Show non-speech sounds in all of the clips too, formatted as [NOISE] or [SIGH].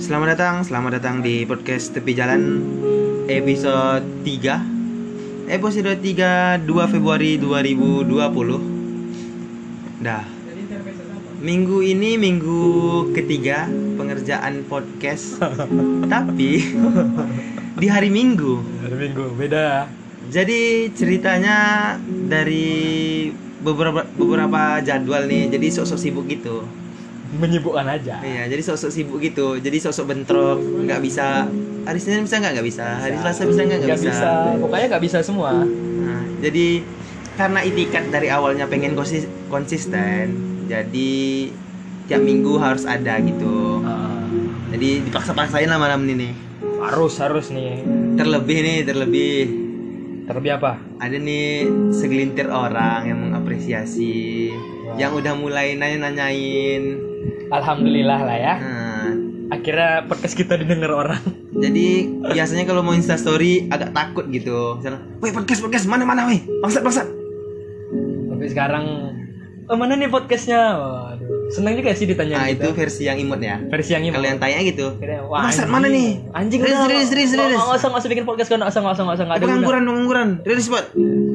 Selamat datang, selamat datang di podcast Tepi Jalan episode 3 Episode 3 2 Februari 2020 Dah. Minggu ini minggu ketiga pengerjaan podcast. [LAUGHS] Tapi di hari Minggu. Hari Minggu beda. Jadi ceritanya dari beberapa beberapa jadwal nih jadi sok-sok sibuk gitu Menyibukkan aja. Iya, jadi sosok sibuk gitu. Jadi sosok bentrok, nggak bisa. Hari Senin bisa nggak? Nggak bisa. Hari Selasa bisa nggak? Nggak bisa. Pokoknya nggak bisa semua. Nah, jadi karena itikat dari awalnya pengen konsis- konsisten, jadi tiap minggu harus ada gitu. Ah, Jadi dipaksa-paksain lah malam ini nih. harus harus nih. Terlebih nih, terlebih Terlebih apa? ada nih segelintir orang yang mengapresiasi, yang udah mulai nanya-nanyain. Alhamdulillah lah ya. Nah, Akhirnya podcast kita didengar orang. Jadi biasanya kalau mau Insta story agak takut gitu. Misalnya, "Woi, podcast podcast mana mana woi? Bangsat bangsat." Tapi sekarang, oh mana nih podcastnya? Waduh, seneng juga sih ditanya Nah, gitu. itu versi yang imut ya. versi yang ini. yang tanya gitu. Wah, anjing. mana nih? Anjing Rilis, udah. rilis, rilis, Nggak- rilis. nggak usah nggak usah bikin podcast kan, nggak usah nggak usah nggak usah Pengangguran, pengangguran. Rilis buat.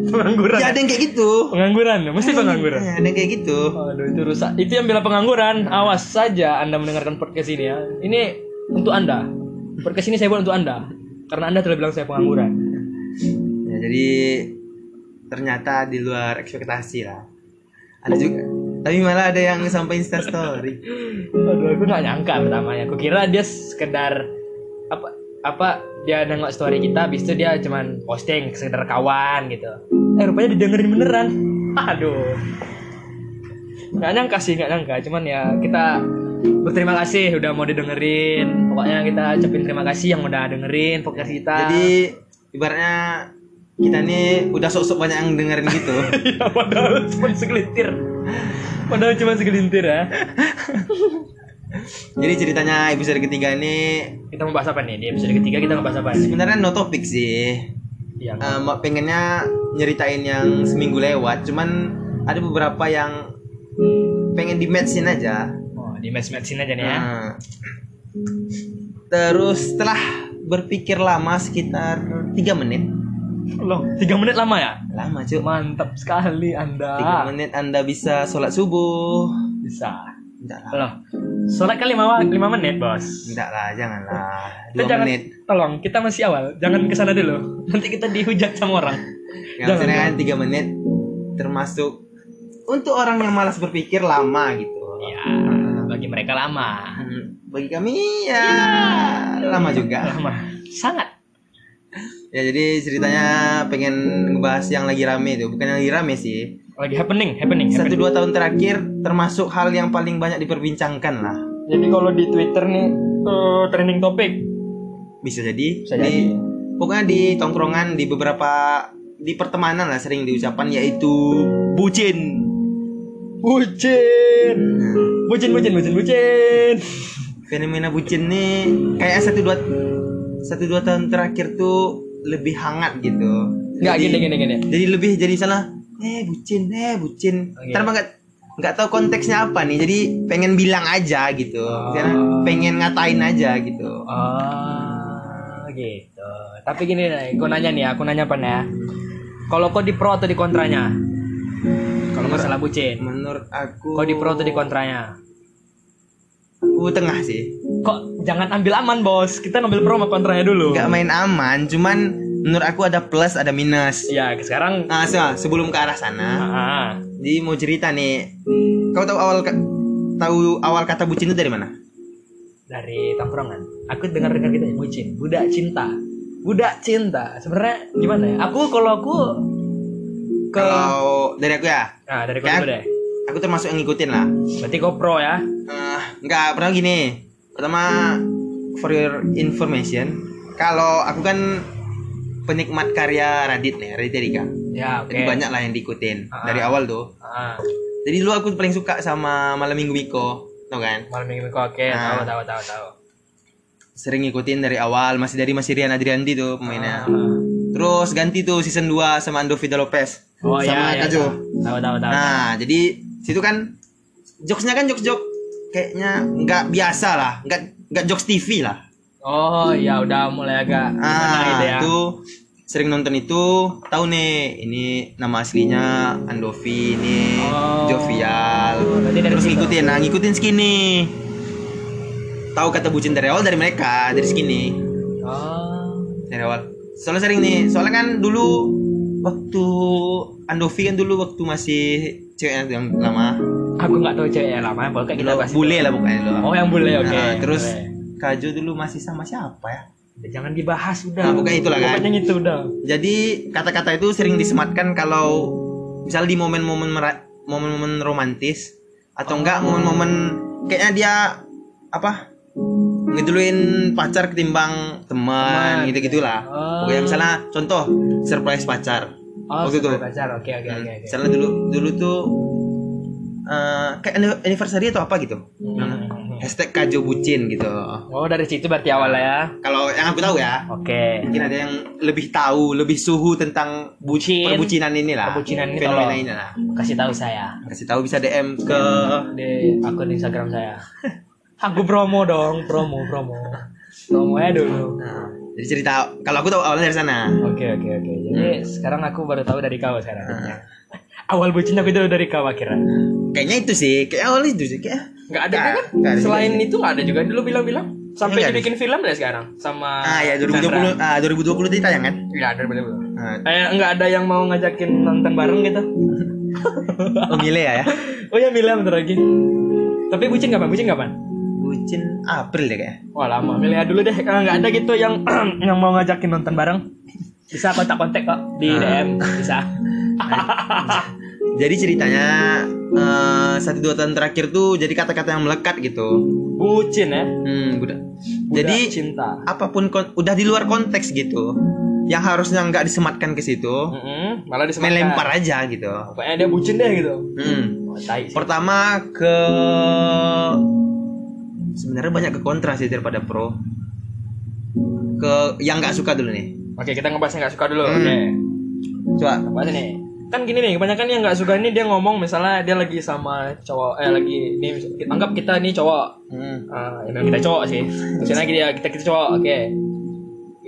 Pengangguran. Ya ada yang kayak gitu. Pengangguran, mesti pengangguran. Ya, ada yang kayak gitu. Aduh itu rusak. Itu yang bela pengangguran. Awas saja Anda mendengarkan podcast ini ya. Ini untuk Anda. Podcast ini saya buat untuk Anda. Karena Anda telah bilang saya pengangguran. Ya, jadi ternyata di luar ekspektasi lah. Ada juga tapi malah ada yang sampai Insta story. Aduh aku gak nyangka pertamanya. Aku kira dia sekedar apa apa dia nengok story kita habis itu dia cuman posting sekedar kawan gitu. Eh rupanya didengerin beneran. Aduh. Gak nyangka sih, gak nyangka. Cuman ya kita berterima kasih udah mau didengerin. Pokoknya kita ucapin terima kasih yang udah dengerin podcast kita. Jadi ibaratnya kita nih udah sok-sok banyak yang dengerin gitu. [LAUGHS] ya padahal cuma segelintir padahal cuma segelintir ya. [LAUGHS] Jadi ceritanya episode ketiga ini kita mau bahas apa nih? Di episode ketiga kita mau bahas apa sebenarnya no topik sih. Eh, mau pengennya nyeritain yang seminggu lewat, cuman ada beberapa yang pengen di matchin aja. oh, di match matchin aja nih ya. Nah, terus setelah berpikir lama sekitar tiga menit, loh tiga menit lama ya? Lama cuy. mantap sekali anda. Tiga menit anda bisa sholat subuh. bisa. Enggak lah, loh sholat kan lima, lima menit bos. Enggak lah, janganlah. kita Dua jangan menit. tolong kita masih awal. Jangan ke sana dulu. Nanti kita dihujat sama orang. Yang Jangan, kan tiga menit termasuk untuk orang yang malas berpikir lama gitu. ya bagi mereka lama. Hmm, Bagi kami ya lama juga. lama. Sangat Ya jadi ceritanya pengen ngebahas yang lagi rame itu, bukan yang lagi rame sih. lagi happening happening, Satu dua tahun terakhir termasuk hal yang paling banyak diperbincangkan lah. jadi kalau di twitter nih eh, trending topik Bisa jadi. Bisa di, jadi. Pokoknya di tongkrongan di beberapa di pertemanan lah sering diucapkan yaitu bucin. Bucin. Bucin, bucin, bucin, bucin. Fenomena bucin nih kayak satu dua satu dua tahun terakhir tuh lebih hangat gitu. Enggak Jadi- gini gini gini. Jadi lebih jadi salah. Eh bucin, eh bucin. Oke. Tanpa nggak nggak tahu konteksnya apa nih. Jadi pengen bilang aja gitu. Karena pengen ngatain aja gitu. Oh, gitu. Tapi gini nih, aku nanya nih, aku nanya apa nih ya? Kalau kau di pro atau di kontranya? Kalau masalah bucin. Menurut aku. Kau di pro atau di kontranya? Aku tengah sih. Kok jangan ambil aman, Bos. Kita ngambil pro sama kontranya dulu. Nggak main aman. Cuman menurut aku ada plus ada minus. Iya, sekarang Nah, so, sebelum ke arah sana. ah, Jadi mau cerita nih. Kau tahu awal tahu awal kata bucin itu dari mana? dari tongkrongan. Aku dengar-dengar gitu ya, bucin, budak cinta. Budak cinta. Sebenarnya gimana ya? Aku kalau aku ke Kalau dari aku ya, Nah, dari kau dulu deh. Aku termasuk yang ngikutin lah. Berarti kau pro ya? Eh, nggak pernah gini. Pertama, for your information, kalau aku kan penikmat karya Radit nih, Radit Erika. Ya, oke. Jadi banyak lah yang diikutin Ah. dari awal tuh. Ah, Jadi dulu aku paling suka sama Malam Minggu Miko, tau kan? malam minggu kau oke, Ah. tahu tahu tahu tahu. Sering ngikutin dari awal, masih dari masih Rian Adrianti tuh pemainnya. Ah. Terus ganti tuh season 2 sama Ando Vida Lopez. Oh sama iya, iya. Kajo. Tahu tahu tahu. Nah, jadi situ kan jokesnya kan jokes jokes kayaknya nggak biasa lah nggak nggak jokes TV lah Oh ya udah mulai agak ah gitu ya. itu sering nonton itu tahu nih ini nama aslinya Andovi ini Oh. jovial dari terus ngikutin nah ngikutin skinny tahu kata bucin dari awal dari mereka dari skinny Oh. dari awal soalnya sering nih soalnya kan dulu waktu Andovi kan dulu waktu masih cewek yang lama Aku nggak tahu cewek yang lama, pokoknya kita bahas. bule lah pokoknya dulu Oh yang bule, oke. Nah, terus Boleh. Kajo dulu masih sama siapa ya jangan dibahas udah. Nah, pokoknya itulah kan. Pokoknya itu udah. jadi kata-kata itu sering disematkan kalau misal di momen-momen momen-momen romantis atau enggak momen-momen kayaknya dia apa ngeduluin pacar ketimbang teman Teman. gitu gitulah Oh. pokoknya misalnya contoh surprise pacar Oh, Waktu itu. pacar. Oke, oke, oke. oke. misalnya dulu dulu tuh eh, kayak anni- anniversary atau apa gitu Hmm. hashtag kajo bucin gitu Oh dari situ berarti awal ya. kalau yang aku tahu ya Oke. mungkin ada yang lebih tahu lebih suhu tentang Bucin. perbucinan ini lah Perbucinan ini fenomena tolong. ini lah Kasih tahu saya kasih tahu bisa DM ke di akun Instagram saya. [LAUGHS] Aku promo dong, promo, promo. Promo ya dulu. nah, jadi cerita kalau aku tahu awalnya dari sana Oke, oke, oke. Jadi sekarang aku baru tahu dari kau sekarang. Nah, [LAUGHS] Awal bucin aku itu dari kau akhirnya. kayaknya itu sih kayak awalnya itu sih kayak Nggak ada kan? nggak ada Selain itu nggak ada juga dulu bilang-bilang. Sampai ada. dibikin film deh sekarang sama ah ya 2020 ah 2020 itu tayang kan Iya, ada betul nah, Eh, nggak ada yang mau ngajakin nonton bareng gitu. oh milih ya ya [LAUGHS] Oh ya Mila bentar lagi. Tapi bucin kapan? Bucin kapan? Bucin April deh kayak Wah lama. Milih dulu deh. Kalau nggak ada gitu yang [CLEARS THROAT] yang mau ngajakin nonton bareng. Bisa kontak-kontak kok di Ah. DM. Bisa. [LAUGHS] jadi ceritanya eh, satu dua tahun terakhir tuh jadi kata-kata yang melekat gitu Bucin ya. hmm udah Budak jadi cinta. apa pun kon- udah di luar konteks gitu yang harusnya nggak disematkan ke situ Mm-mm, malah disematkan. lempar aja gitu Pokoknya dia bucin deh gitu. hmm. Oh, pertama ke sebenarnya banyak ke kontra sih daripada pro ke yang nggak suka dulu nih Oke kita ngebahas yang nggak suka dulu. Hmm. Oke. coba Bahas nih. Kan gini nih, kebanyakan yang nggak suka ini dia ngomong misalnya dia lagi sama cowok eh lagi nih kita anggap kita nih cowok. hmm. Ya memang kita cowok sih. Misalnya dia kita kita cowok, oke.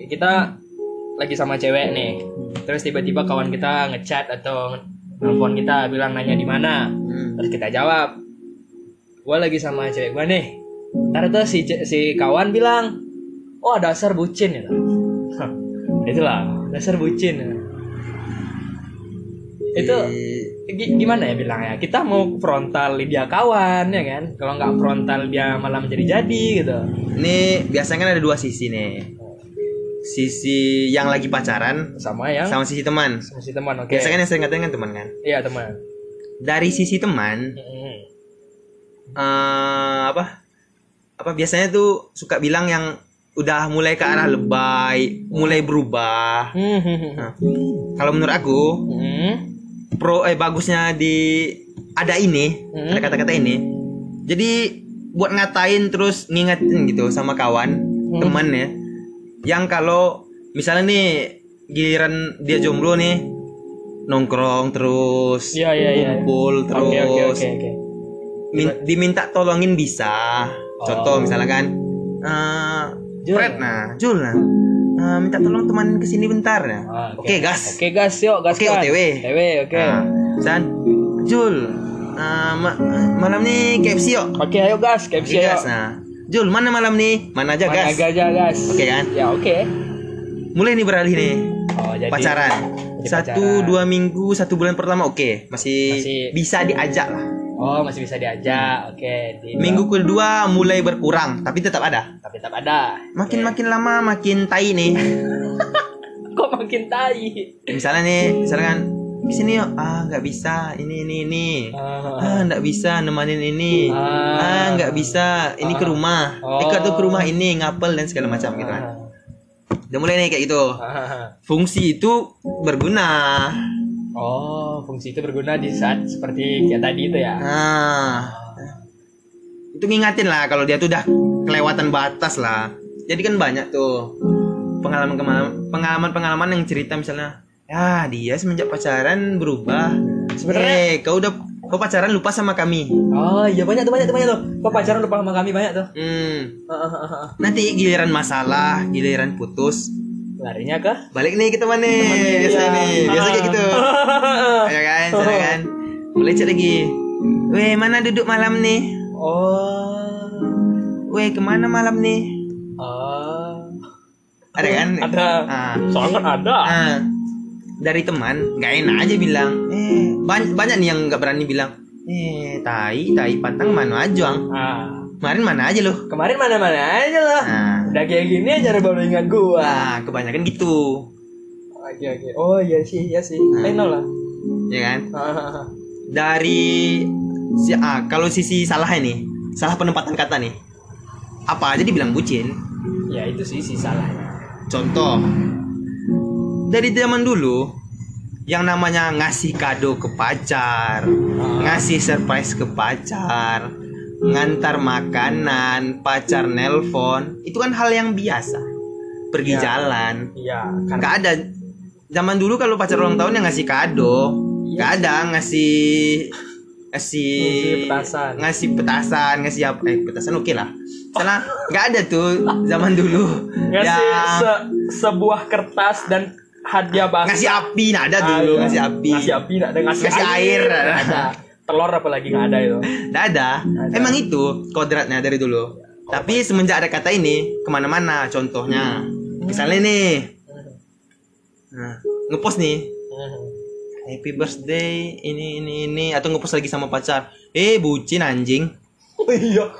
Kita lagi sama cewek nih. Terus tiba-tiba kawan kita ngechat atau nelfon kita bilang nanya di mana. Hmm. Terus kita jawab, gua lagi sama cewek gua nih. Ntar tuh si si kawan bilang, oh dasar bucin ya. Itulah dasar bucin. ya. Itu gi- gimana ya bilangnya? Kita mau frontal dia kawan ya kan? Kalau nggak frontal dia malah menjadi jadi gitu. ini biasanya kan ada dua sisi nih sisi yang lagi pacaran Sama yang sama sisi teman sama si teman, oke. biasanya kan yang sering ngatain kan teman kan Iya teman. dari sisi teman Mm-mm. eh apa apa biasanya tuh suka bilang yang udah mulai ke arah lebay mulai berubah Hmm. Nah, kalau menurut aku Hmm. pro eh bagusnya di ada ini Hmm. ada kata-kata ini jadi buat ngatain terus ngingetin gitu sama kawan Hmm. teman ya yang kalau misalnya nih giliran dia jomblo nih nongkrong terus Iya iya iya. kumpul terus Oke oke oke oke. min- diminta tolongin bisa contoh Oh. misalnya kan eh Jul. Fred nah Jul nah eh, minta tolong teman ke sini bentar nah Ah, oke gas Oke gas yuk gas Oke, kan. OTW. OTW oke. Nah, San Jul eh, ma- malam nih KFC yuk Oke ayo gas KFC yuk. gas nah Jul mana malam nih mana aja Mana gas aja gas. Oke kan? Ya oke. mulai nih beralih nih Oh jadi pacaran jadi satu pacaran. dua minggu satu bulan pertama oke masih, Masih- bisa diajak lah Oh masih bisa diajak. Oke. Di minggu kedua mulai berkurang tapi tetap ada. Tapi tetap ada. makin makin lama makin tai nih. [LAUGHS] Kok makin tai? misalnya nih misalnya kan ke sini yuk. Ah nggak bisa. Ini ini ini. Ah. Nggak bisa nemanin ini. Ah. ah nggak bisa. Ini ke rumah. Oh. ikut tuh ke rumah ini ngapel dan segala macam gitu kan. Udah mulai nih kayak gitu. Ah. fungsi itu berguna Oh, fungsi itu berguna di saat seperti kayak tadi itu ya. nah itu ngingatin lah kalau dia tuh udah kelewatan batas lah jadi kan banyak tuh pengalaman pengalaman pengalaman yang cerita misalnya ya dia semenjak pacaran berubah Sebenarnya- eh kau udah kau pacaran lupa sama kami Oh iya banyak tuh banyak tuh banyak tuh. Kok pacaran lupa sama kami banyak tuh. hmm nanti giliran masalah giliran putus Larinya ke? balik nih ke teman nih biasa Iya. nih biasa kayak gitu [LAUGHS] ya kan sana kan boleh chat lagi weh mana duduk malam nih Oh. weh ke mana malam nih Oh. ada kan Ada. Ah. Sangat ada. Ah, dari teman nggak enak aja bilang eh banyak banyak nih yang nggak berani bilang eh tai tai pantang mana aja. Ah. kemarin mana aja loh Kemarin mana-mana aja lah. nah, Udah kayak gini aja baru ingat gua. nah kebanyakan gitu Oke oke. Oh iya sih, iya sih. Nah. Know lah. ya kan [LAUGHS] Ah. dari si ah, kalau sisi salah ini salah penempatan kata nih apa aja dibilang bucin ya itu sih sih salahnya. contoh dari zaman dulu yang namanya ngasih kado ke pacar ngasih surprise ke pacar ngantar makanan pacar nelpon itu kan hal yang biasa. Pergi Ya. jalan. Iya, karena nggak ada. Zaman dulu kalau pacar ulang tahun yang ngasih kado. Iya nggak ada ngasih ngasih Ngasih petasan. ngasih petasan ngasih apa? Eh petasan oke lah. Salah nggak ada tuh zaman dulu. Ngasih Ya, se- sebuah kertas dan hadiah basah. ngasih api nah ada Ah, dulu iya. ngasih api. Ngasih api nggak ada. Ngasih, Ngasih air. nggak ada. Telur apalagi nggak ada itu. nggak ada Ada. emang itu kodratnya dari dulu tapi semenjak ada kata ini ke mana-mana contohnya misalnya nih nah, ngepost nih happy birthday ini ini ini atau ngepost lagi sama pacar eh bucin anjing Oh iya.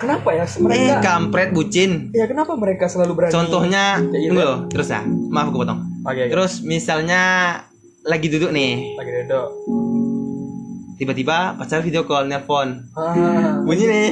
Kenapa ya eh mereka? kampret bucin ya kenapa mereka selalu berani? contohnya Kayak gitu. tunggu loh, terus ya maaf aku potong Oke. Terus terus misalnya lagi duduk nih lagi duduk. Tiba-tiba pacar video call nelpon Ah. bunyi nih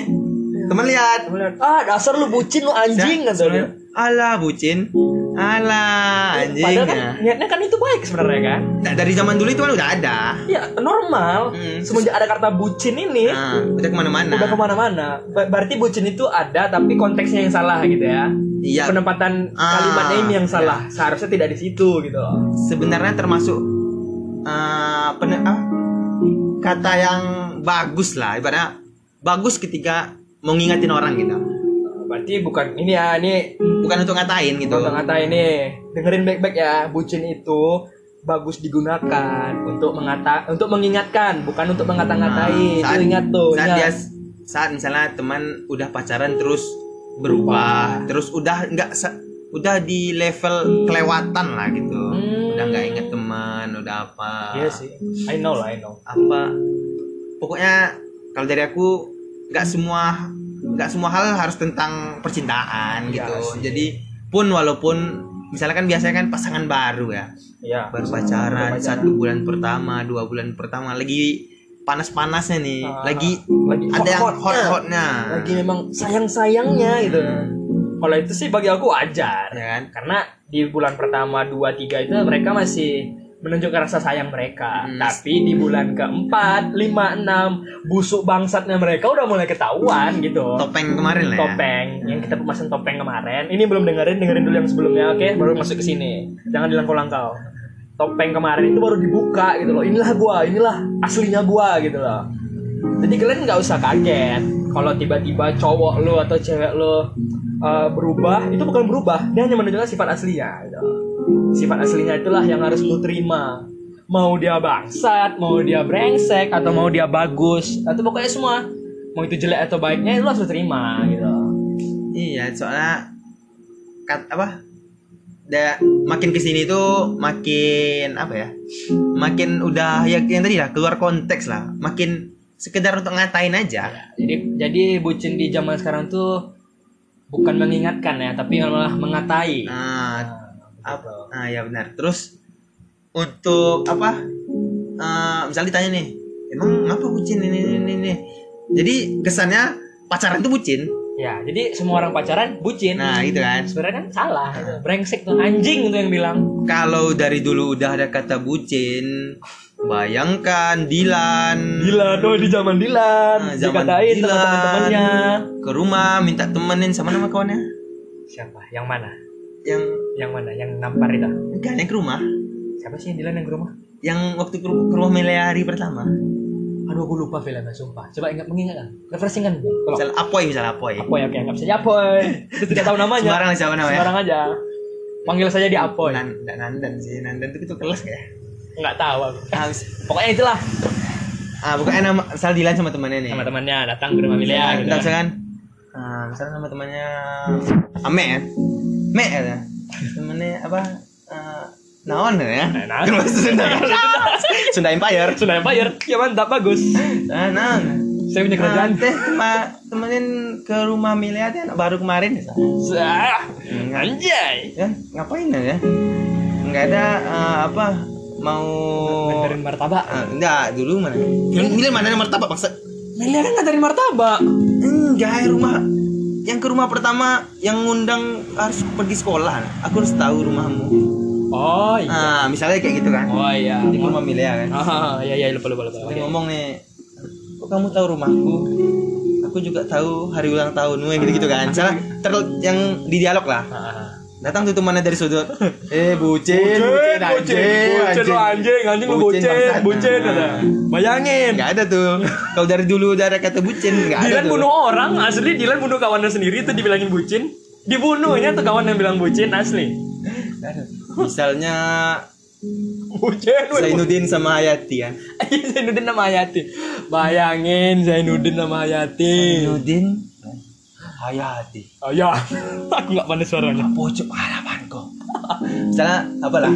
teman lihat Ah, dasar lu bucin lu anjing kata dia. alah bucin alah anjing Padahal kan ya. niatnya kan itu baik sebenarnya kan? Nah, dari zaman dulu itu kan udah ada Ya normal. Hmm. Semenjak ada kata bucin ini, nah, udah ke mana-mana udah ke mana-mana. Berarti bucin itu ada, tapi konteksnya yang salah gitu ya. iya Penempatan Ah, kalimatnya ini yang salah. Seharusnya tidak di situ gitu. loh. sebenarnya termasuk eh, pene- ah, kata yang bagus lah ibaratnya bagus ketika mau orang gitu Berarti bukan ini ya, ini bukan untuk ngatain gitu Untuk kata ini, dengerin baik-baik ya. Bucin itu bagus digunakan untuk mengata untuk mengingatkan, bukan untuk mengata-ngatain. Nah, Itu ingat tuh. saat dia saat misalnya teman udah pacaran terus berubah terus udah nggak udah di level kelewatan lah gitu Hmm. Nggak inget teman udah apa Iya sih. I know lah, I know. apa pokoknya kalau dari aku nggak semua nggak semua hal harus tentang percintaan Iya gitu sih. jadi pun walaupun misalnya kan biasanya kan pasangan baru ya Iya. baru pacaran satu bulan pertama dua bulan pertama lagi panas-panasnya nih Ah, lagi lagi ada yang hot-hotnya. hot-hotnya lagi memang sayang-sayangnya gitu. Kalau itu sih bagi aku wajar. ya kan Karena di bulan pertama, dua, tiga itu mereka masih menunjukkan rasa sayang mereka. Hmm. Tapi di bulan keempat, lima, enam, busuk bangsatnya mereka udah mulai ketahuan gitu. topeng kemarin lah ya Topeng yang kita pasang topeng kemarin. Ini belum dengerin, dengerin dulu yang sebelumnya, oke? Baru masuk ke sini. Jangan dilangkau-langkau. Topeng kemarin itu baru dibuka gitu loh. Inilah gua, inilah aslinya gua gitu loh. Jadi kalian nggak usah kaget kalau tiba-tiba cowok lo atau cewek lo uh, berubah, itu bukan berubah, dia hanya menunjukkan sifat aslinya. Gitu. Sifat aslinya itulah yang harus lo terima. Mau dia bangsat, mau dia brengsek, atau mau dia bagus, atau pokoknya semua. Mau itu jelek atau baiknya, lo harus terima gitu. iya soalnya kat apa da, makin ke sini tuh makin apa ya makin udah ya yang tadi lah keluar konteks lah makin sekedar untuk ngatain aja Jadi jadi bucin di zaman sekarang tuh bukan mengingatkan ya, tapi malah mengatai. nah Nah, apa nah ya benar. Terus untuk apa? Eh misalnya ditanya nih emang ngapa bucin ini ini ini, ini? Jadi kesannya pacaran tuh bucin Ya, jadi semua orang pacaran bucin. nah gitu kan Sebenarnya kan salah, itu. brengsek tuh anjing tuh yang bilang. kalau dari dulu udah ada kata bucin bayangkan Dilan Gila tuh di zaman Dilan, Nah, zaman dikatain Dilan. teman-temannya. ke rumah minta temenin sama nama kawannya Siapa? Yang mana? yang Yang mana? Yang nampar itu? enggak yang ke rumah Siapa sih yang Dilan yang ke rumah? yang waktu ke, ke rumah Mele hari pertama Aduh, aku lupa filmnya, sumpah. Coba ingat mengingat kan? Refreshing kan? Kalau Misal Apoy misal Apoy. Apoy, oke, anggap saja Apoy. Itu tidak tahu namanya. Sembarang siapa namanya? Sembarang aja. Panggil saja dia Apoy. Nan, Nan- Nandan sih, Nandan itu itu kelas kayak. Enggak tahu aku. Ah, Pokoknya itulah. ah bukannya nama misal Dilan sama temannya nih. Sama temannya datang ke rumah Milia Misalnya, gitu. kita misalkan ah, misalnya nama temannya Ame ya. Me ya. Temannya apa? Ah, Naon ya? Kan bahasa Sunda. [LAUGHS] [LAUGHS] Sunda Empire. Sudah Empire. Ya mantap, bagus. Ah, naon. Saya punya Ah, kerajaan. teh tema- temenin ke rumah Milia teh baru kemarin ya. Sah. Anjay. Ya, ngapain ya? Enggak ada ah, apa mau Benerin martabak. Ah, enggak, dulu mana? Yang Milia mana martabak maksud? Melia kan ngajarin martabak. Enggak, rumah yang ke rumah pertama yang ngundang harus pergi sekolah. Aku harus tahu rumahmu. Oh iya. Nah, misalnya kayak gitu kan. Oh iya. Di rumah Milia kan. Ah, iya iya lupa lupa lupa. Dia Oke. ngomong nih, kok kamu tahu rumahku? Aku juga tahu hari ulang tahunmu yang gitu-gitu kan. Misalnya ter yang di dialog lah. Ah. Datang tuh temannya dari sudut. [LAUGHS] Eh, bucin, bucin, anjing, bucin lu anjing, anjing lu Bucin bucin, bucin ada. Bayangin. Enggak ada tuh. Kalau dari dulu udah ada kata bucin, enggak ada Dilan bunuh orang, asli Dilan bunuh kawannya sendiri itu dibilangin bucin. Dibunuhnya tuh kawan yang bilang bucin asli. Misalnya. Zainuddin sama Hayati kan. Zainuddin sama Hayati. Bayangin Zainuddin sama Hayati. Zainuddin Hayati. Oh ya, [LAUGHS] aku nggak pandai suaranya. Pojok halamanku. Misalnya apalah.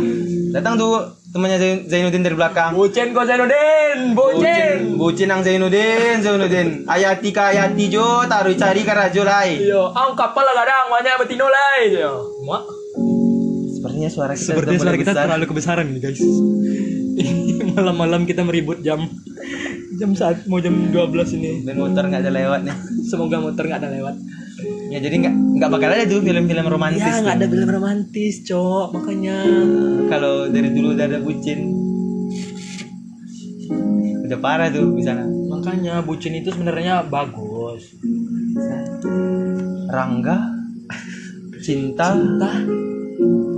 Datang tuh temannya Zain- Zainuddin dari belakang. Bucin kok Zainuddin, bucin. Bucin ang Zainuddin, Zainuddin. Hayati ka Hayati jo, taruh cari ka rajo lai. Yo, ang kapal lah kadang banyak betino lah yo. Mak. Sepertinya suara kita Sepertinya suara kita besar. terlalu kebesaran nih guys. Malam-malam kita meribut jam jam saat mau jam 12 ini. Dan motor nggak ada lewat nih. Semoga motor nggak ada lewat. Ya jadi nggak nggak bakal ada tuh film-film romantis. Ya nggak ada film romantis, cok. Makanya. Kalau dari dulu udah ada bucin. Udah parah tuh di sana. Makanya bucin itu sebenarnya bagus. Rangga, cinta, Entah.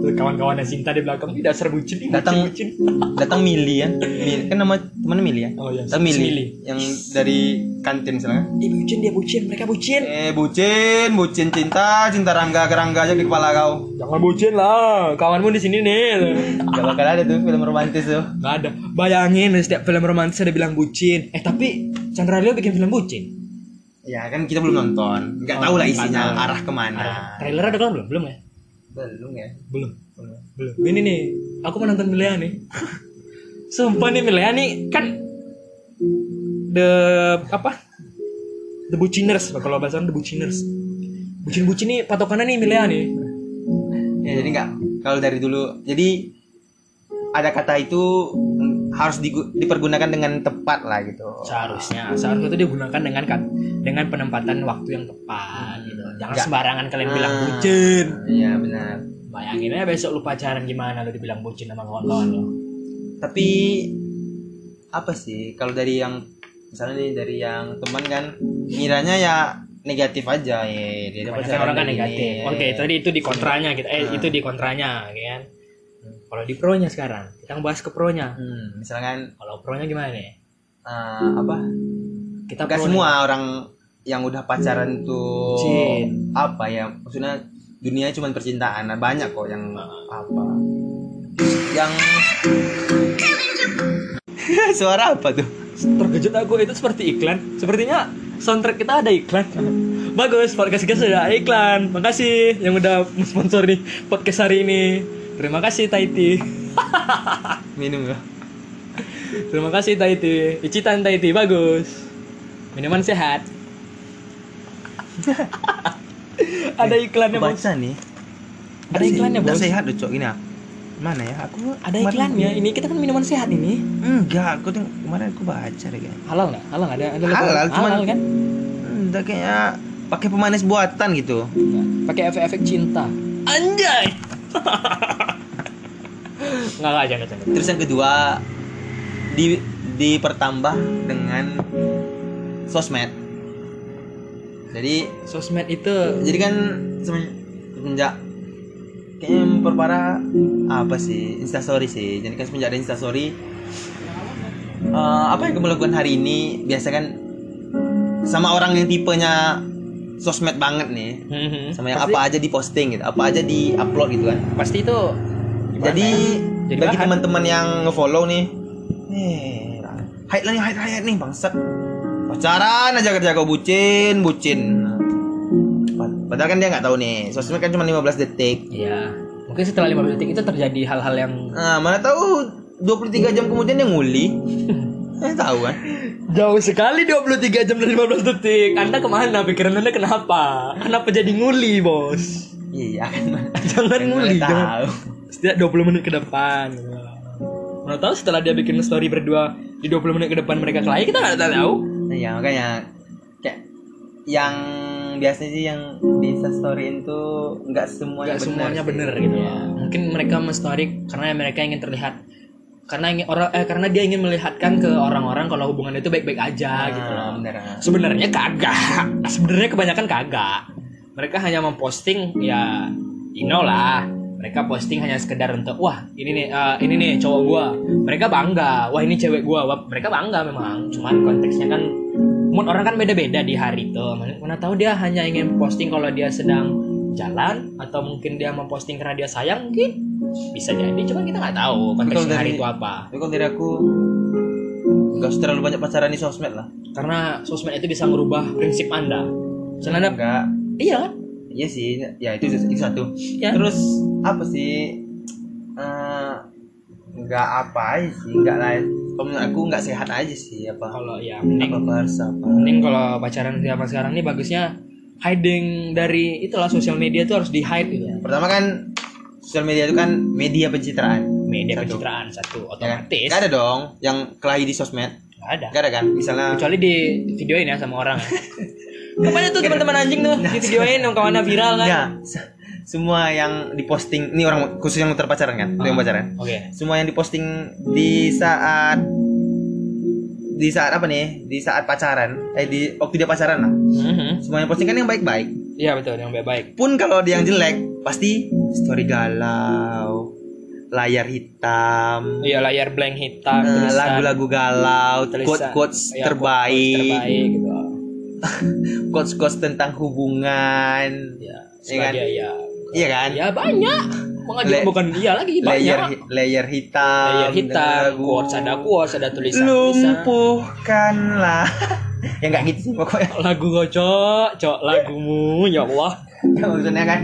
Tuh kawan-kawannya Sinta di belakang ini dasar bucin Datang- bucin. [LAUGHS] datang Mili ya. Mili. Kan nama temennya Mili ya. Oh iya, Datang Mili. Mili. Yang dari kantin sana. Ih, bucin dia bucin, mereka bucin. Eh bucin, bucin cinta, cinta Rangga ke Rangga aja di kepala kau. Jangan bucin lah, kawanmu di sini nih. Gak bakal ada tuh film romantis tuh. Gak ada. Bayangin setiap film romantis ada bilang bucin. Eh tapi Chandra Leo bikin film bucin. Ya kan kita belum nonton, nggak Oh, tahu lah isinya tahu. arah ke mana. Trailer ada kan belum? Belum ya? Belum ya. Belum. Belum. Ini nih, aku mau nonton Milea nih. [LAUGHS] Sumpah nih Milea nih kan the apa? The Buciners kalau bahasa The Buciners. Bucin-bucin nih patokannya nih Milea nih. Ya jadi nggak kalau dari dulu jadi ada kata itu harus digu- dipergunakan dengan tepat lah gitu. Seharusnya, seharusnya itu digunakan dengan kan dengan penempatan waktu yang tepat gitu. Jangan Nggak. sembarangan kalian bilang Ah, bucin. Iya benar. Bayangin aja besok lu pacaran gimana lu dibilang bucin sama kawan-kawan lo. Tapi apa sih kalau dari yang misalnya nih dari yang teman kan ngiranya ya negatif aja ya dia orang kan negatif. Oke, tadi itu di kontranya kita. Eh, Ah. itu di kontranya, ya kan? Kalau di pro-nya sekarang, kita bahas ke pro-nya. Hmm, misalkan Kalau pro-nya gimana nih? eh, apa Kita Gak semua orang yang udah pacaran tuh Bucin. apa ya maksudnya dunia cuma percintaan nah, banyak kok yang apa yang [LAUGHS] suara apa tuh Terkejut aku itu seperti iklan. Sepertinya soundtrack kita ada iklan. [LAUGHS] Bagus, podcast kita sudah iklan. Makasih yang udah sponsori podcast hari ini. Terima kasih Taiti. [LAUGHS] minum ya Terima kasih Taiti. Icitan Taiti bagus. Minuman sehat. [LAUGHS] ada iklannya bos. baca nih Ada iklannya bos. sehat tuh cok ini ah. mana ya aku Ada iklannya. Ini kita kan minuman sehat ini. enggak aku tuh kemarin aku baca deh kayaknya Halal nggak? Halal nggak? Ada ada Halal, halal, cuman- kan? enggak kayaknya pakai pemanis buatan gitu Pakai efek-efek cinta. Anjay. [LAUGHS] Nggak nggak jangan jangan. Terus yang kedua di dipertambah dengan sosmed. Jadi Sosmed itu jadi kan semen- semenjak kayaknya memperparah apa sih instastory sih. Jadi kan semenjak ada instastory eh, apa yang kamu lakukan hari ini biasa kan sama orang yang tipenya sosmed banget nih sama yang Pasti- apa aja diposting gitu apa aja di upload gitu kan pasti itu gimana jadi ya? Jadi bagi teman-teman yang ngefollow nih eh hide lah nih hide hide nih bangsat pacaran aja kerja kau bucin bucin Pad- padahal kan dia nggak tahu nih sosmed kan cuma 15 detik Iya. Mungkin setelah 15 detik itu terjadi hal-hal yang nah, mana tahu 23 jam kemudian dia nguli [LAUGHS] eh tahu kan jauh sekali 23 jam dan 15 detik. Anda ke mana? Pikiran Anda kenapa? Kenapa jadi nguli, bos? iya kan Jangan Kan nguli, jangan. tahu Setiap 20 menit ke depan. Mana tahu setelah dia bikin story berdua di 20 menit ke depan mereka kelahi kita nggak tahu. Nah, ya makanya kayak yang biasanya sih yang di Instastory itu nggak semuanya Gak semuanya sih. bener gitu ya. Mungkin mereka men-story karena mereka ingin terlihat karena ingin orang eh, karena dia ingin melihatkan ke orang-orang kalau hubungan itu baik-baik aja Ah, gitu loh. Sebenarnya kagak. Sebenarnya kebanyakan kagak. Mereka hanya memposting ya you know lah. Mereka posting hanya sekedar untuk wah ini nih eh, ini nih cowok gua. Mereka bangga. Wah ini cewek gua. Wah, mereka bangga memang. Cuman konteksnya kan mood orang kan beda-beda di hari itu. Mana, tahu dia hanya ingin posting kalau dia sedang jalan atau mungkin dia memposting karena dia sayang mungkin bisa jadi cuman kita nggak tahu konteksnya dari- hari itu apa Tapi kalau dari aku nggak usah terlalu banyak pacaran di sosmed lah. karena sosmed itu bisa merubah prinsip anda misalnya anda Enggak. iya kan Iya sih, ya itu itu satu. Ya. Terus apa sih? eh nggak apa aja sih, nggak lain. Kalau menurut aku nggak sehat aja sih apa. kalau ya mending Apa apa apa? mending kalau pacaran zaman sekarang ini bagusnya hiding dari itulah sosial media itu harus di hide gitu ya. Pertama kan sosial media itu kan media pencitraan. media Satu. pencitraan satu Ya kan? otomatis Nggak ada dong yang kelahi di sosmed. nggak ada Gak ada kan? Misalnya kecuali di videoin ya sama orang [LAUGHS] Ke mana tuh teman-teman anjing tuh di videoin yang [LAUGHS] kawannya viral kan. Ya se- [LAUGHS] semua yang diposting ini orang khusus yang terpacaran kan, itu yang pacaran. oke. Semua yang diposting di saat di saat apa nih? Di saat pacaran, eh di waktu dia pacaran lah. Mhm. Semua yang posting kan yang baik-baik. iya betul yang baik-baik. Pun kalau dia yang jelek, pasti story galau, layar hitam, iya layar blank hitam tulisan- lagu-lagu galau, tulisan- quote-quotes iya, terbaik, quote-quotes terbaik gitu [LAUGHS] quotes-quotes tentang hubungan. ya Iya kan? sebagai ya Iya kan? ya banyak. Mengaji Le- bukan iya lagi banyak. layer hi- layer hitam layar hitam quotes ada quotes ada tulisan lumpuhkanlah. [LAUGHS] Ya nggak gitu sih pokoknya. [LAUGHS] Lagu kau cok cok lagumu ya Allah. Ya, maksudnya kan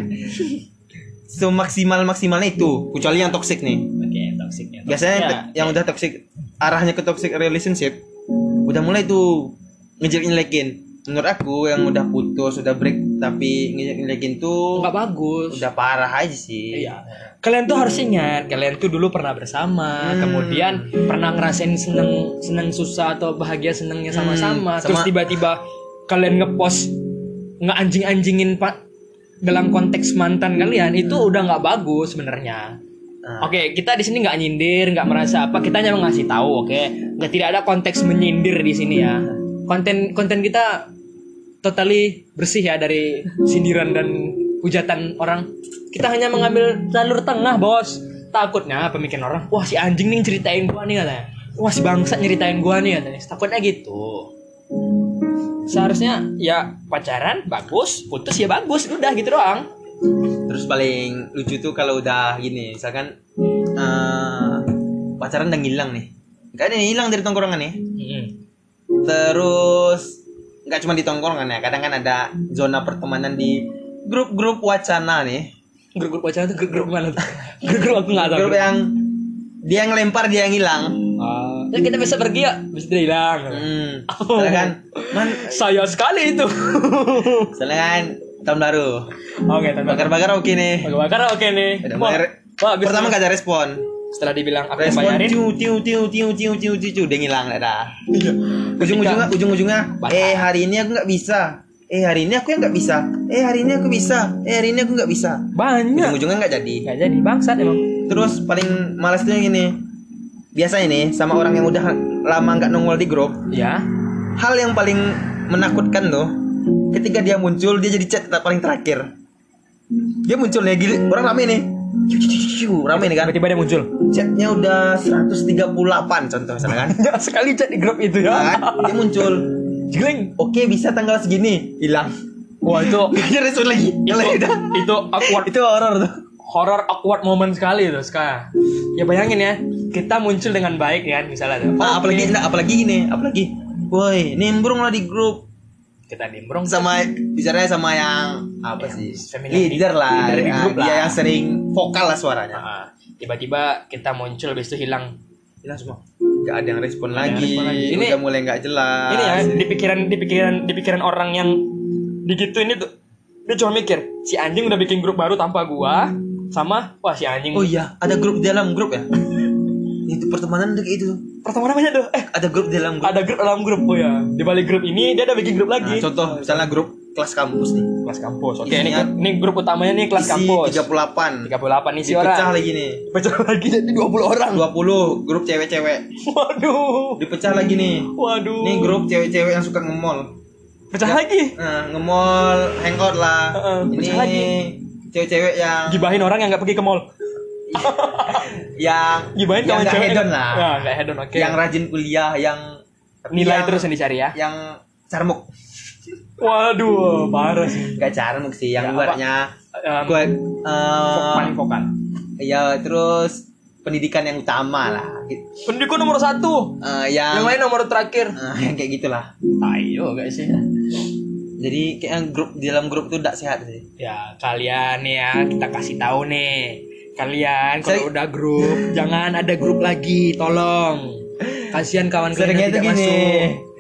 semaksimal maksimalnya itu kecuali yang toxic nih. Oke toxic ya biasanya Toxic te- yang udah toxic arahnya ke toxic relationship udah mulai tuh ngejelek nyelekin menurut aku yang udah putus udah break tapi ngejelek nyelekin tuh nggak bagus udah parah aja sih Iya. Kalian tuh harus ingat, kalian tuh dulu pernah bersama, Hmm. kemudian pernah ngerasain seneng seneng susah atau bahagia senengnya sama-sama. Hmm, Terus sama- tiba-tiba kalian ngepost nggak anjing-anjingin pak dalam konteks mantan kalian itu udah nggak bagus sebenarnya. Ah. Oke, kita di sini nggak nyindir, nggak merasa apa, kita hanya ngasih tahu, oke? Nggak tidak ada konteks menyindir di sini ya. Konten konten kita totally bersih ya dari sindiran dan hujatan orang. Kita hanya mengambil jalur tengah, bos. Takutnya pemikiran orang, wah si anjing nih ceritain gua nih katanya. Wah si bangsat nyeritain gua nih katanya. Takutnya gitu. Seharusnya ya pacaran bagus, putus ya bagus, udah gitu doang. Terus paling lucu tuh kalau udah gini, misalkan eh pacaran udah ngilang nih. Ada yang hilang dari tongkrongan nih. Mm-mm. Terus nggak cuma di tongkrongan ya, kadang kan ada zona pertemanan di grup-grup wacana nih. Grup-grup pacaran tuh grup-grup mana tuh? [LAUGHS] Grup-grup aku nggak tahu. Grup yang dia yang lempar dia yang hilang. Ah, ya kita bisa pergi ya, bisa dia hilang. Hmm. [LAUGHS] Soalnya kan, man, Saya sekali itu. [LAUGHS] soalnya kan tahun baru. Oke, teman. Bakar-bakar oke nih. Bakar oke nih. Udah Wah. Pertama gak ada respon setelah dibilang aku Respon, bayarin. tiu tiu tiu tiu tiu tiu tiu udah ngilang ada iya. ujung-ujungnya ujung-ujungnya eh hari ini aku nggak bisa. Eh hari ini aku yang nggak bisa. Eh hari ini aku bisa. Eh hari ini aku nggak bisa. Banyak. Ujung-ujungnya nggak jadi. Nggak jadi bangsat emang. Terus paling malas tuh biasa ini biasanya nih sama orang yang udah lama nggak nongol di grup ya hal yang paling menakutkan tuh ketika dia muncul dia jadi chat paling terakhir. Dia muncul nih gini orang lama ini rame nih kan? Tiba-tiba dia muncul. Chatnya udah 138 contoh misalnya kan. [LAUGHS] Sekali chat di grup itu Nah, ya. Kan? Dia muncul. Jeleng. oke bisa tanggal segini. Hilang. Wah itu [LAUGHS] lagi. Itu, udah. itu awkward. Itu horor tuh. Horror awkward moment sekali itu sekarang ya bayangin ya kita muncul dengan baik ya misalnya tuh. Ah, Oke. apalagi enggak, apalagi gini apalagi. Woi nimbrung lah di grup kita nimbrong sama bicaranya sama yang apa sih? familiar di- leader lah, leader di Ah, grup dia lah. yang sering vokal lah suaranya. Ah, tiba-tiba kita muncul habis itu hilang. Hilang semua? Nggak ada yang respon yang lagi, respon lagi. Ini- udah mulai nggak jelas. ini ya di pikiran di pikiran di pikiran orang yang digituin itu dia cuma mikir si anjing udah bikin grup baru tanpa gua sama wah si anjing. Oh iya ada grup di dalam grup ya itu pertemanan udah kayak itu pertemanan namanya tuh. Eh ada grup di dalam grup. ada grup dalam grup oh ya. Di balik grup ini dia ada bikin grup Nah, lagi. contoh misalnya grup kelas kampus nih. Kelas kampus oke Isinya- ini ini grup utamanya nih kelas isi kampus. 38 38 isi dipecah orang. lagi nih. Pecah lagi jadi 20 orang. 20 grup cewek-cewek. Waduh. Dipecah lagi nih. Waduh. Ini grup cewek-cewek yang suka nge-mall. Pecah lagi? nah, nge-mall hangout lah. Heeh, ini pecah lagi. cewek-cewek yang gibahin orang yang nggak pergi ke mall yang gibahin yang kawan nggak hedon lah. Ya nggak hedon oke. Yang rajin kuliah yang nilai yang- terus yang dicari ya? yang carmuk. Waduh parah sih. Nggak carmuk sih yang Ya, luarnya. Um, gue paling vokal ya terus pendidikan yang utama lah. Pendidikan nomor satu. Eh, yang yang lain nomor terakhir. Eh, yang kayak gitulah. Ayo gak sih. Jadi kayak yang grup di dalam grup tuh tidak sehat sih. Ya kalian nih ya kita kasih tahu nih kalian kalau Saya- udah grup jangan ada grup lagi tolong. Kasihan kawan kalian tidak gini. masuk.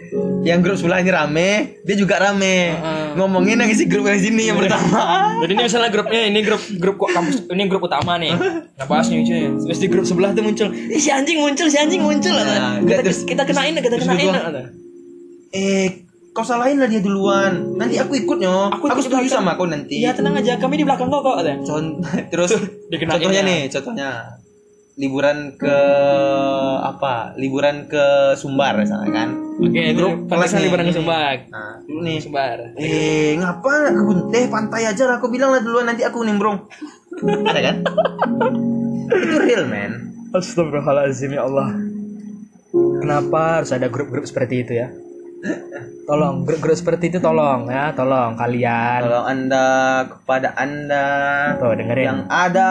Yang grup sebelah ini rame dia juga rame. Heeh. ngomongin yang isi grup yang sini yang pertama. Jadi ini misalnya grupnya ini grup grup kok kampus ini grup utama nih. Nah bahas nih cuy. Terus di grup sebelah tuh muncul Ih, si anjing muncul si anjing muncul Nah, kita, kita kenain kita kenain. gua- kata. eh kau salahin lah dia duluan. Nanti aku ikutnya Aku aku, ikut setuju belakang. sama kau nanti. Iya tenang aja. Kami di belakang kok kok kata. Con- [LAUGHS] terus contohnya ya. nih contohnya. Liburan ke apa liburan ke Sumbar misalnya kan. Oke Di grup kelas liburan ke ini. Sumbang nah dulu nih Sumbar. Eh ngapa ke Bunteh pantai aja lah. Aku bilang lah duluan nanti aku nimbrong [LAUGHS] ada kan? Itu real man. Astagfirullahaladzim ya Allah. Kenapa harus ada grup-grup seperti itu ya Tolong grup-grup seperti itu tolong ya Tolong kalian. Kalau anda kepada anda. Tuh dengerin. Yang ada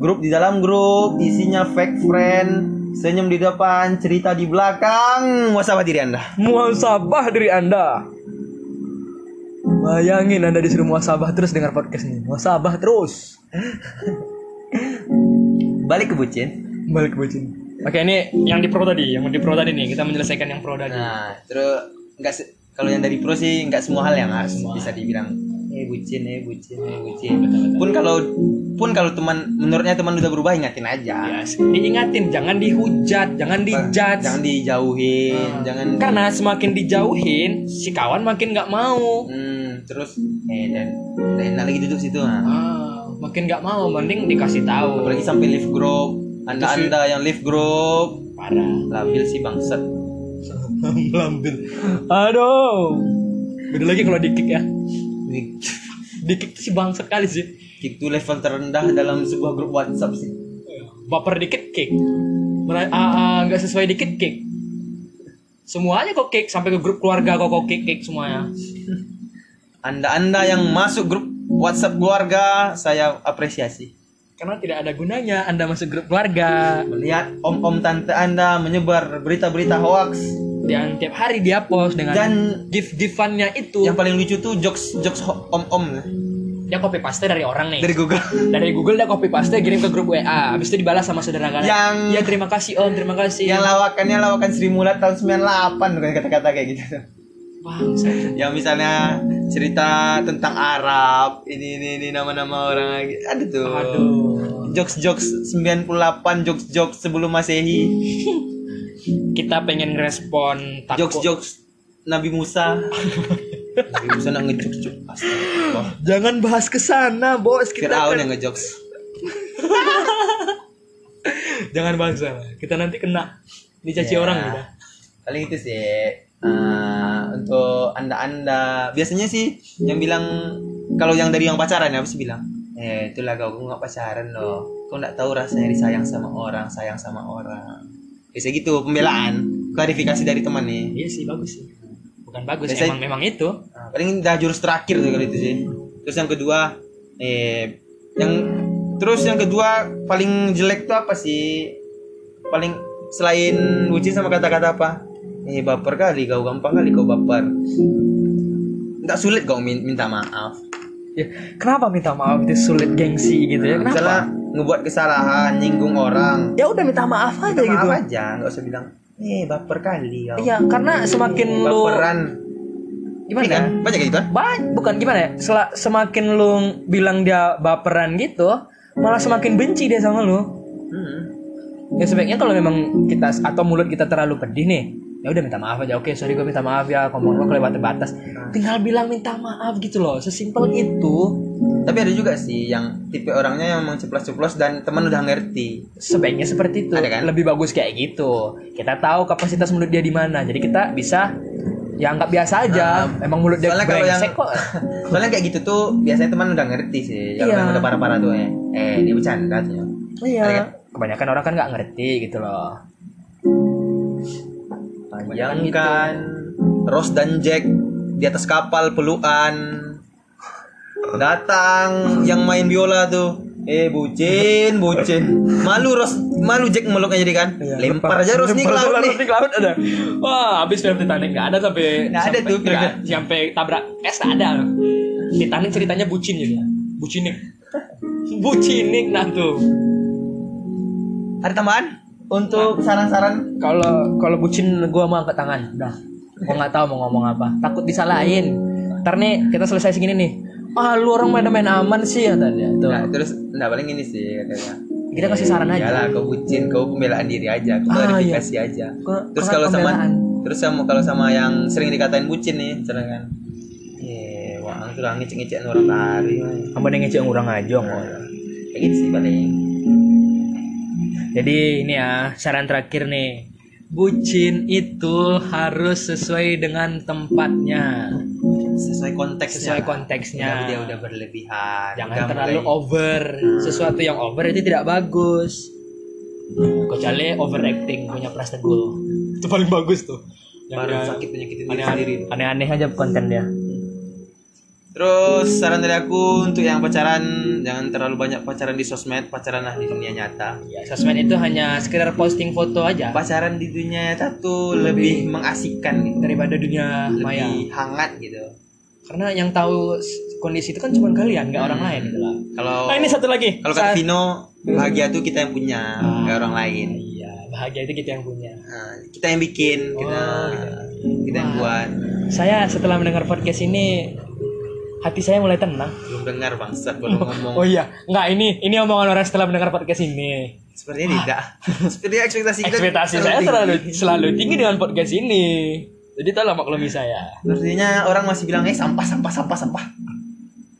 grup di dalam grup isinya fake friend senyum di depan cerita di belakang. Muasabah diri anda. Muasabah diri anda. Bayangin anda disuruh muasabah terus dengar podcast ini. Muasabah terus. [LAUGHS] Balik ke bucin. Balik bucin Oke ini yang di pro tadi Yang di pro tadi nih. Kita menyelesaikan yang pro tadi. Nah terus nggak se- kalau yang dari pro sih nggak semua hal yang harus bisa dibilang eh bucin eh bucin eh bucin. Pun kalau pun kalau teman menurutnya teman udah berubah ingatin aja. Yes. Diingatin Jangan dihujat Jangan dijudge. Jangan dijauhin Ah. jangan Karena semakin dijauhin Si kawan makin nggak mau. Hmm, terus eh dan dan lagi duduk situ nah. Ah, makin nggak mau, mending dikasih tahu. apalagi sampai live group anda anda yang live group parah. labil sih bangsat [LAUGHS] Lambil. Aduh. Beda lagi kalau di kick ya. Di kick sih bangsat kali sih. itu level terendah dalam sebuah grup WhatsApp sih Baper dikit kick. Ah, ah, nggak sesuai dikit kick. Semuanya kok kick sampai ke grup keluarga kok kok kick kick semuanya. anda anda yang masuk grup WhatsApp keluarga saya apresiasi Karena tidak ada gunanya Anda masuk grup keluarga. melihat om-om tante anda menyebar berita-berita hoax Dan tiap hari dia post dengan dan gift-giftannya itu. yang paling lucu tuh jokes jokes om-om Dia copy paste dari orang nih. dari Google dari Google dia copy paste kirim ke grup WA habis itu dibalas sama saudara kalian Yang- ya terima kasih om terima kasih yang lawakannya lawakan Sri Mulat tahun 98 bukan kata-kata kayak gitu tuh. Bangsa. yang misalnya cerita tentang Arab ini ini ini nama-nama orang lagi. Ada tuh. Aduh. Jokes jokes 98 jokes jokes sebelum masehi. [LAUGHS] Kita pengen ngerespon takut. Jokes jokes Nabi Musa. Nabi Musa nak ngejokes jokes Astagfirullah. jangan bahas ke sana bos. Kita Fir'aun kan- yang ngejokes. [LAUGHS] Jangan bahas sana. Kita nanti kena dicaci Ya. orang kita paling itu sih eh, untuk anda anda biasanya sih yang bilang kalau yang dari yang pacaran ya apa sih bilang? Eh itulah kau nggak pacaran loh. Kau nggak tahu rasanya disayang sama orang sayang sama orang. Bisa gitu pembelaan klarifikasi dari teman nih. Iya sih bagus sih. Bukan bagus Biasanya- emang memang itu. Nah, paling udah jurus terakhir tuh kalau itu sih. Terus yang kedua eh yang terus yang kedua paling jelek tuh apa sih? Paling selain bucin sama kata-kata apa eh baper kali kau gampang kali kau baper. Nggak sulit kau min- minta maaf. Ya kenapa minta maaf itu sulit gengsi gitu ya? Kenapa? Misalnya ngebuat kesalahan nyinggung orang. Ya udah minta maaf aja minta gitu. maaf aja nggak usah bilang eh baper kali kau iya karena semakin lu baperan. Gimana ya? kan banyak gitu kan Ba- bukan gimana ya? Sela- semakin lu bilang dia baperan gitu malah semakin benci dia sama lu. Hmm. ya sebaiknya kalau memang kita atau mulut kita terlalu pedih nih ya udah minta maaf aja. Oke sorry gue minta maaf ya. Ngomong gue kelewatan batas. Tinggal bilang minta maaf gitu loh. Sesimpel itu. Tapi ada juga sih yang tipe orangnya yang memang ceplos-ceplos dan teman udah ngerti. Sebaiknya seperti itu. Ada kan? lebih bagus kayak gitu. Kita tahu kapasitas mulut dia di mana. Jadi kita bisa ya anggap biasa aja. Emang mulut dia soalnya kalau yang kok. [LAUGHS] soalnya kayak gitu tuh biasanya teman udah ngerti sih. Kalau Iya. yang udah parah-parah tuh eh eh dia bercanda tuh Ada kan? iya kebanyakan orang kan nggak ngerti gitu loh bayangkan Ross dan Jack di atas kapal pelukan. Datang yang main biola tuh. Eh bucin bucin. Malu Ross malu Jack meluknya jadi kan? Iya, lempar aja Ross nih ke laut nih. Ke laut ada. Wah habis film Titanic nggak ada sampai Nggak ada sampai- tuh, film. sampai tabrak. Es nggak ada. Titanic ceritanya bucin gitu bucinik. [LAUGHS] Bucinik nah tuh. Ada tambahan untuk saran-saran? Kalau kalau bucin gua mau angkat tangan udah gua nggak tahu mau ngomong apa. Takut disalahin. Ntar nih kita selesai segini nih. Ah lu orang main-main aman sih kata dia. Tuh. Nah terus nah paling ini sih katanya. Kita kasih saran aja. Yalah, kau bucin, kau pembelaan diri aja, kau Ah, klarifikasi aja. Kau- Terus kalau sama terus sama kalau sama yang sering dikatain bucin nih, misalnya kan. Eh, wah, itu lah ngecek-ngecek orang tari. kamu ada ngecek orang aja kok Kayak gitu sih paling. Jadi ini ya saran terakhir nih. Bucin itu harus sesuai dengan tempatnya, Sesuai konteksnya. sesuai konteksnya. Kenapa dia udah berlebihan. Jangan udah terlalu mulai- over. Sesuatu yang over itu tidak bagus. Kecuali overacting punya Pras Teguh. Itu paling bagus tuh. baru Yang sakit penyakitin diri aneh- sendiri. Aneh-aneh aja konten dia. Terus saran dari aku untuk yang pacaran jangan terlalu banyak pacaran di sosmed, pacaran lah di dunia nyata. Ya, sosmed itu hanya sekedar posting foto aja Pacaran di dunia nyata tuh lebih, mengasihkan gitu, daripada dunia maya. lebih hangat gitu. Karena yang tahu kondisi itu kan cuma kalian, nggak orang lain gitu lah. Kalau Nah, ini satu lagi. Kalau kata Saat- Vino, bahagia tuh kita yang punya, Ah. nggak orang lain. Iya, bahagia itu kita yang punya. Nah, kita yang bikin, kita, Oh, gitu. kita yang buat. Saya setelah mendengar podcast ini hati saya mulai tenang. Belum dengar bangsat baru ngomong. Oh iya, nggak ini ini omongan orang setelah mendengar podcast ini. Sepertinya tidak. Sepertinya ekspektasi kita Ekspektasi saya tinggi. selalu selalu tinggi dengan podcast ini. Jadi tolong maklumi saya. Sepertinya orang masih bilang eh sampah sampah sampah sampah.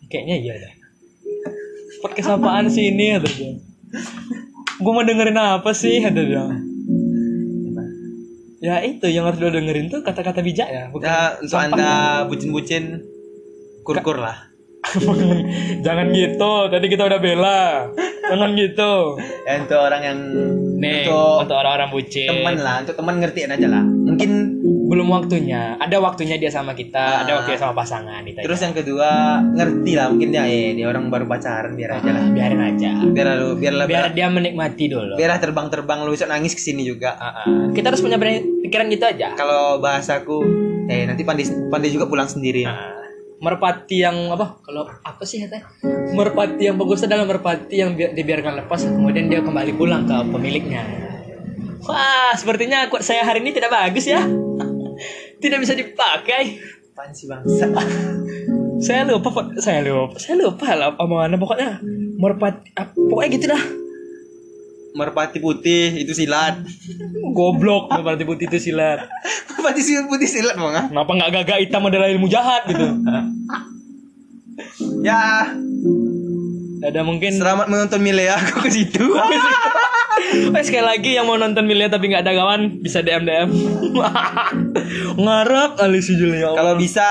Kayaknya iya deh. Podcast apaan sih ini kata dia. Gue mau dengerin apa sih kata dia. Ya itu yang harus lo dengerin tuh kata-kata bijak ya. Bukan Nah, untuk anda bucin-bucin, kur-kur lah. [LAUGHS] Jangan gitu. Tadi kita udah bela. Jangan gitu. Ya, untuk orang yang Nih, untuk untuk orang-orang bucin. teman lah, untuk teman ngertiin aja lah. Mungkin belum waktunya. Ada waktunya dia sama kita, ada Ah. waktunya sama pasangan itu. aja. terus yang kedua ngerti lah mungkin dia eh dia orang baru pacaran biar aja lah. Ah, biarin aja. Biar lu biar lah Biar dia menikmati dulu. biar terbang-terbang lu besok nangis ke sini juga. Ah, ah. Kita harus punya pikiran gitu aja. Kalau bahasaku eh nanti pandai pandai juga pulang sendiri. Ah. Merpati yang apa? Kalau apa sih katanya? Merpati yang bagus adalah merpati yang bi- dibiarkan lepas kemudian dia kembali pulang ke pemiliknya. Wah sepertinya quote saya hari ini tidak bagus ya. [LAUGHS] Tidak bisa dipakai. Apaan sih bangsa? [LAUGHS] saya lupa saya lupa saya lupa lah omongannya. Pokoknya merpati ah, pokoknya gitu dah Merpati putih itu silat. goblok merpati putih itu silat Merpati putih silat bang ah? kenapa nggak gagak hitam adalah ilmu jahat gitu Ya, ada mungkin selamat menonton Milea [LAUGHS] aku ke situ. [LAUGHS] Eh, sekali lagi yang mau nonton Milia tapi nggak ada kawan bisa DM DM. [LAUGHS] Ngarep kali si Julia. Kalau bisa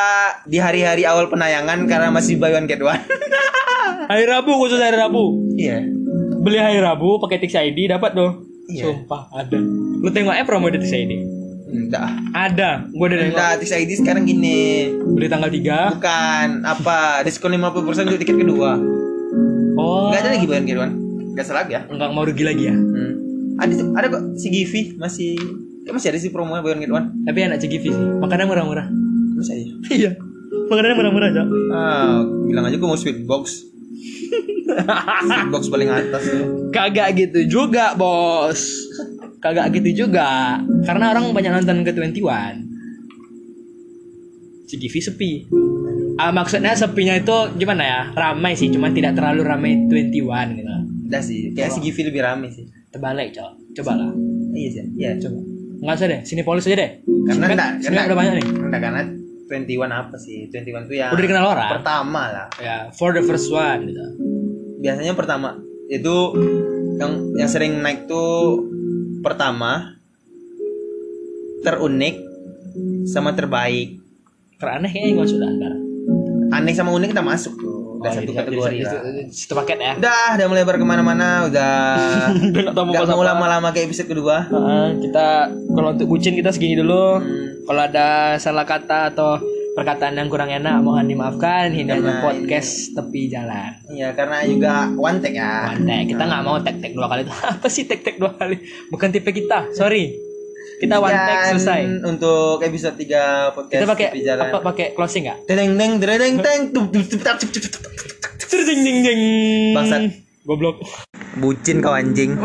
di hari-hari awal penayangan karena masih buy one get one. hari Rabu khusus hari Rabu. Iya. Beli hari Rabu pakai Tix ID dapat tuh. Iya. Sumpah ada. Lu tengok eh promo di Tix ID. Enggak. Ada. Gua udah. Enggak, Tix ID sekarang gini. Beli tanggal 3. Bukan apa diskon 50% untuk tiket kedua. Oh. Enggak ada lagi bayar kan? Enggak salah ya? Enggak mau rugi lagi ya. Hmm. Ada ada kok si Givi masih masih ada sih promo bayar gitu kan? Tapi enak CGV sih. Makanan murah-murah. Masih aja. Iya. Makanannya murah-murah aja. Ah, bilang aja gue mau sweet box. [LAUGHS] box paling atas tuh. Kagak gitu juga, Bos. Kagak gitu juga. Karena orang banyak nonton ke 21. CGV sepi. Ah, maksudnya sepinya itu gimana ya? Ramai sih, cuman tidak terlalu ramai 21 gitu. Udah sih, kayak si Givi lebih rame sih. Terbalik, Cok. Coba lah. Iya sih, iya. Coba. Enggak usah deh, sini polis aja deh. Karena enggak, sini udah banyak nih. Enggak karena 21 apa sih? 21 tuh yang Udah dikenal orang. pertama lah. Ya, for the first one gitu. Biasanya pertama itu yang yang sering naik tuh pertama terunik sama terbaik. Teraneh kayaknya enggak usah dah sekarang. Aneh sama unik kita masuk tuh. Udah Oh, satu jadi- kategori jadi lah. satu- paket ya. Udah, udah melebar ke mana-mana, udah [LAUGHS] Udah nggak tahu mau lama-lama kayak episode kedua. Heeh, kita kalau untuk bucin kita segini dulu. Hmm. Kalau ada salah kata atau perkataan yang kurang enak mohon dimaafkan. Ini Karena podcast tepi jalan. Iya, karena juga one take ya. One take. Kita nggak mau tek tek dua kali. [LAUGHS] Apa sih tek tek dua kali? Bukan tipe kita. Sorry. Kita one take Dan selesai. Untuk episode 3 podcast Kita pakai jalan. apa? Pakai closing nggak? Tup, tup, tup, tup. Ding ding ding. Bangsat. Goblok. Bucin kau anjing.